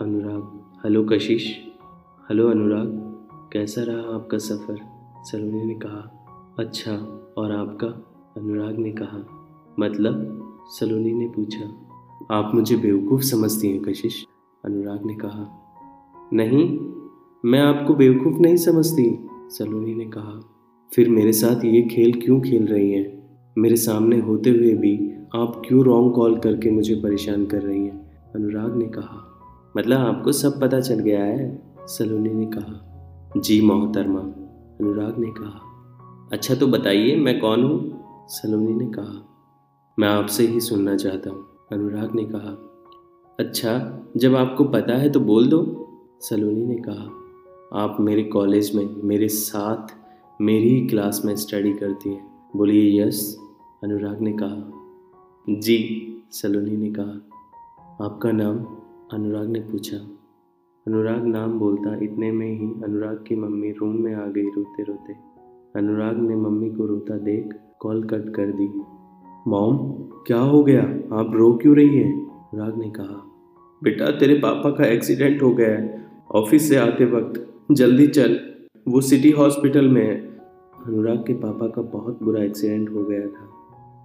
अनुराग। Hello कशिश। Hello अनुराग। कैसा रहा आपका सफ़र? सलोनी ने कहा अच्छा और आपका? अनुराग ने कहा मतलब? सलोनी ने पूछा, आप मुझे बेवकूफ़ समझती हैं कशिश? अनुराग ने कहा, नहीं, मैं आपको बेवकूफ़ नहीं समझती। सलोनी ने कहा, फिर मेरे साथ ये खेल क्यों खेल रही हैं? मेरे सामने होते हुए भी आप क्यों रॉन्ग कॉल करके मुझे परेशान कर रही हैं? अनुराग ने कहा मतलब आपको सब पता चल गया है, सलोनी ने कहा। जी, मोहतरमा, अनुराग ने कहा। अच्छा तो बताइए, मैं कौन हूँ? सलोनी ने कहा। मैं आपसे ही सुनना चाहता हूँ, अनुराग ने कहा। अच्छा जब आपको पता है तो बोल दो, सलोनी ने कहा। आप मेरे कॉलेज में, मेरे साथ, मेरी ही क्लास में स्टडी करती हैं। बोलिए, यस, अनुराग ने कहा। जी, सलोनी ने कहा। आपका नाम? अनुराग ने पूछा, अनुराग नाम बोलता इतने में ही अनुराग की मम्मी रूम में आ गई रोते रोते अनुराग ने मम्मी को रोता देख कॉल कट कर दी, मॉम, क्या हो गया? आप रो क्यों रही हैं? अनुराग ने कहा, बेटा, तेरे पापा का एक्सीडेंट हो गया है, ऑफ़िस से आते वक्त। जल्दी चल, वो सिटी हॉस्पिटल में है। अनुराग के पापा का बहुत बुरा एक्सीडेंट हो गया था।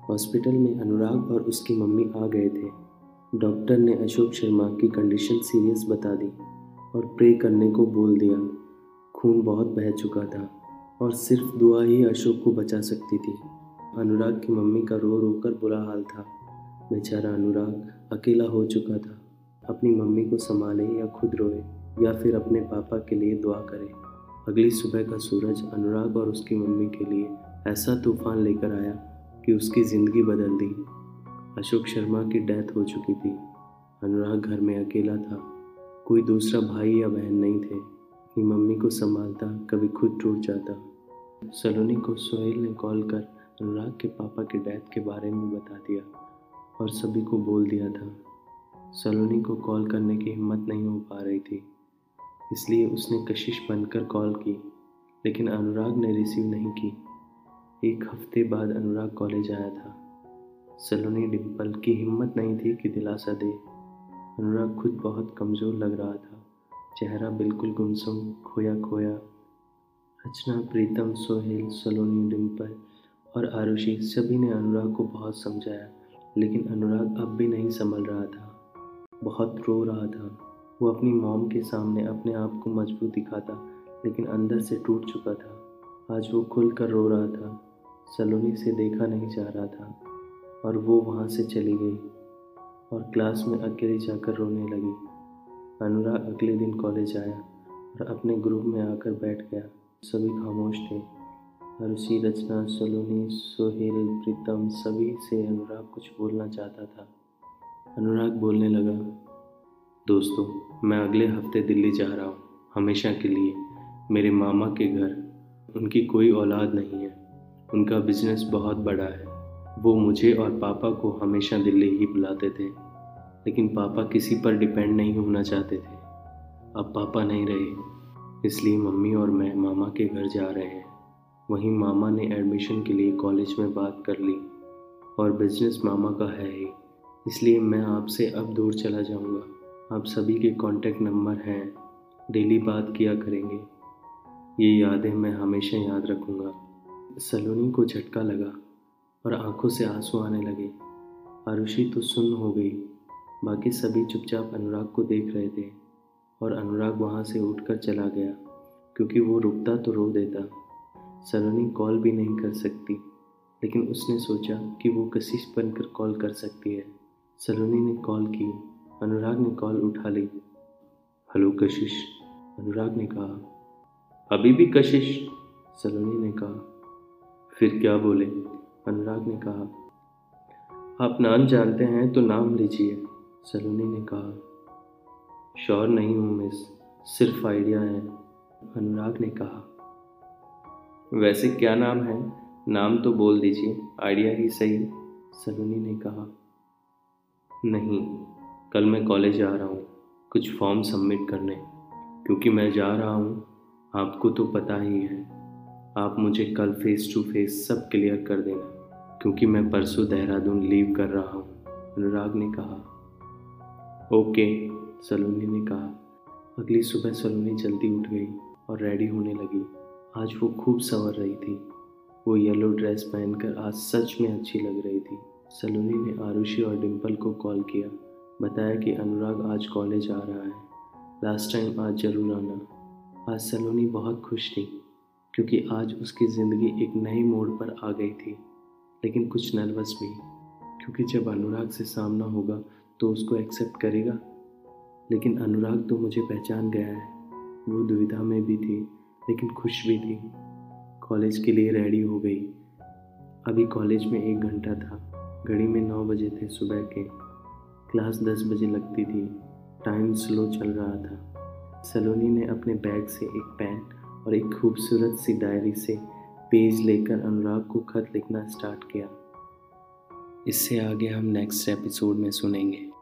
हॉस्पिटल में अनुराग और उसकी मम्मी आ गए थे। डॉक्टर ने अशोक शर्मा की कंडीशन सीरियस बता दी और प्रे करने को बोल दिया। खून बहुत बह चुका था और सिर्फ़ दुआ ही अशोक को बचा सकती थी। अनुराग की मम्मी का रो रो कर बुरा हाल था। बेचारा अनुराग अकेला हो चुका था। अपनी मम्मी को संभाले या खुद रोए या फिर अपने पापा के लिए दुआ करे। अगली सुबह का सूरज अनुराग और उसकी मम्मी के लिए ऐसा तूफ़ान लेकर आया कि उसकी ज़िंदगी बदल दी। अशोक शर्मा की डेथ हो चुकी थी। अनुराग घर में अकेला था। कोई दूसरा भाई या बहन नहीं थे। अपनी मम्मी को संभालता कभी खुद टूट जाता। सलोनी को सोहेल ने कॉल कर अनुराग के पापा की डेथ के बारे में बता दिया और सभी को बोल दिया था। सलोनी को कॉल करने की हिम्मत नहीं हो पा रही थी। इसलिए उसने कशिश बनकर कॉल की, लेकिन अनुराग ने रिसीव नहीं की। एक हफ़्ते बाद अनुराग कॉलेज आया था। सलोनी डिम्पल की हिम्मत नहीं थी कि दिलासा दे। अनुराग खुद बहुत कमज़ोर लग रहा था। चेहरा बिल्कुल गुमसुम खोया खोया रचना, प्रीतम, सोहेल, सलोनी डिम्पल और आरुषि सभी ने अनुराग को बहुत समझाया, लेकिन अनुराग अब भी नहीं संभल रहा था। बहुत रो रहा था। वो अपनी मॉम के सामने अपने आप को मज़बूत दिखाता, लेकिन अंदर से टूट चुका था। आज वो खुल कर रो रहा था। सलोनी से देखा नहीं जा रहा था। और वो वहाँ से चली गई और क्लास में अकेले जाकर रोने लगी। अनुराग अगले दिन कॉलेज आया और अपने ग्रुप में आकर बैठ गया। सभी खामोश थे। हरुषि, रचना, सलोनी, सोहेल, प्रीतम सभी से अनुराग कुछ बोलना चाहता था। अनुराग बोलने लगा, दोस्तों, मैं अगले हफ़्ते दिल्ली जा रहा हूँ, हमेशा के लिए। मेरे मामा के घर, उनकी कोई औलाद नहीं है। उनका बिज़नेस बहुत बड़ा है। वो मुझे और पापा को हमेशा दिल्ली ही बुलाते थे, लेकिन पापा किसी पर डिपेंड नहीं होना चाहते थे। अब पापा नहीं रहे, इसलिए मम्मी और मैं मामा के घर जा रहे हैं। वहीं मामा ने एडमिशन के लिए कॉलेज में बात कर ली, और बिज़नेस मामा का है ही। इसलिए मैं आपसे अब दूर चला जाऊँगा। आप सभी के कांटेक्ट नंबर हैं डेली बात किया करेंगे। ये यादें मैं हमेशा याद रखूँगा। सलोनी को झटका लगा। और आँखों से आँसू आने लगे। आरुषि तो सुन्न हो गई। बाकी सभी चुपचाप अनुराग को देख रहे थे और अनुराग वहाँ से उठकर चला गया, क्योंकि वो रुकता तो रो देता। सलोनी कॉल भी नहीं कर सकती, लेकिन उसने सोचा कि वो कशिश बनकर कॉल कर सकती है। सलोनी ने कॉल की, अनुराग ने कॉल उठा ली। हेलो कशिश, अनुराग ने कहा। अभी भी कशिश, सलोनी ने कहा। फिर क्या बोले? अनुराग ने कहा, आप नाम जानते हैं तो नाम लीजिए, सलोनी ने कहा। श्योर नहीं हूँ मिस, सिर्फ़ आइडिया है, अनुराग ने कहा। वैसे क्या नाम है? नाम तो बोल दीजिए, आइडिया ही सही, सलोनी ने कहा। नहीं, कल मैं कॉलेज जा रहा हूँ, कुछ फॉर्म सबमिट करने, क्योंकि मैं जा रहा हूँ, आपको तो पता ही है। आप मुझे कल फेस टू फेस सब क्लियर कर देना। क्योंकि मैं परसों देहरादून लीव कर रहा हूँ। अनुराग ने कहा। ओके, सलोनी ने कहा। अगली सुबह सलोनी जल्दी उठ गई और रेडी होने लगी। आज वो खूब संवर रही थी। वो येलो ड्रेस पहनकर आज सच में अच्छी लग रही थी। सलोनी ने आरुषि और डिम्पल को कॉल किया। बताया कि अनुराग आज कॉलेज आ रहा है। लास्ट टाइम आज ज़रूर आना। आज सलोनी बहुत खुश थी, क्योंकि आज उसकी ज़िंदगी एक नए मोड़ पर आ गई थी। लेकिन कुछ नर्वस भी क्योंकि जब अनुराग से सामना होगा तो उसको एक्सेप्ट करेगा। लेकिन अनुराग तो मुझे पहचान गया है। वो दुविधा में भी थी, लेकिन खुश भी थी। कॉलेज के लिए रेडी हो गई। अभी कॉलेज में एक घंटा था। घड़ी में नौ बजे थे सुबह के। क्लास दस बजे लगती थी। टाइम स्लो चल रहा था। सलोनी ने अपने बैग से एक पेन और एक खूबसूरत सी डायरी से पेज लेकर अनुराग को खत लिखना स्टार्ट किया। इससे आगे हम नेक्स्ट एपिसोड में सुनेंगे।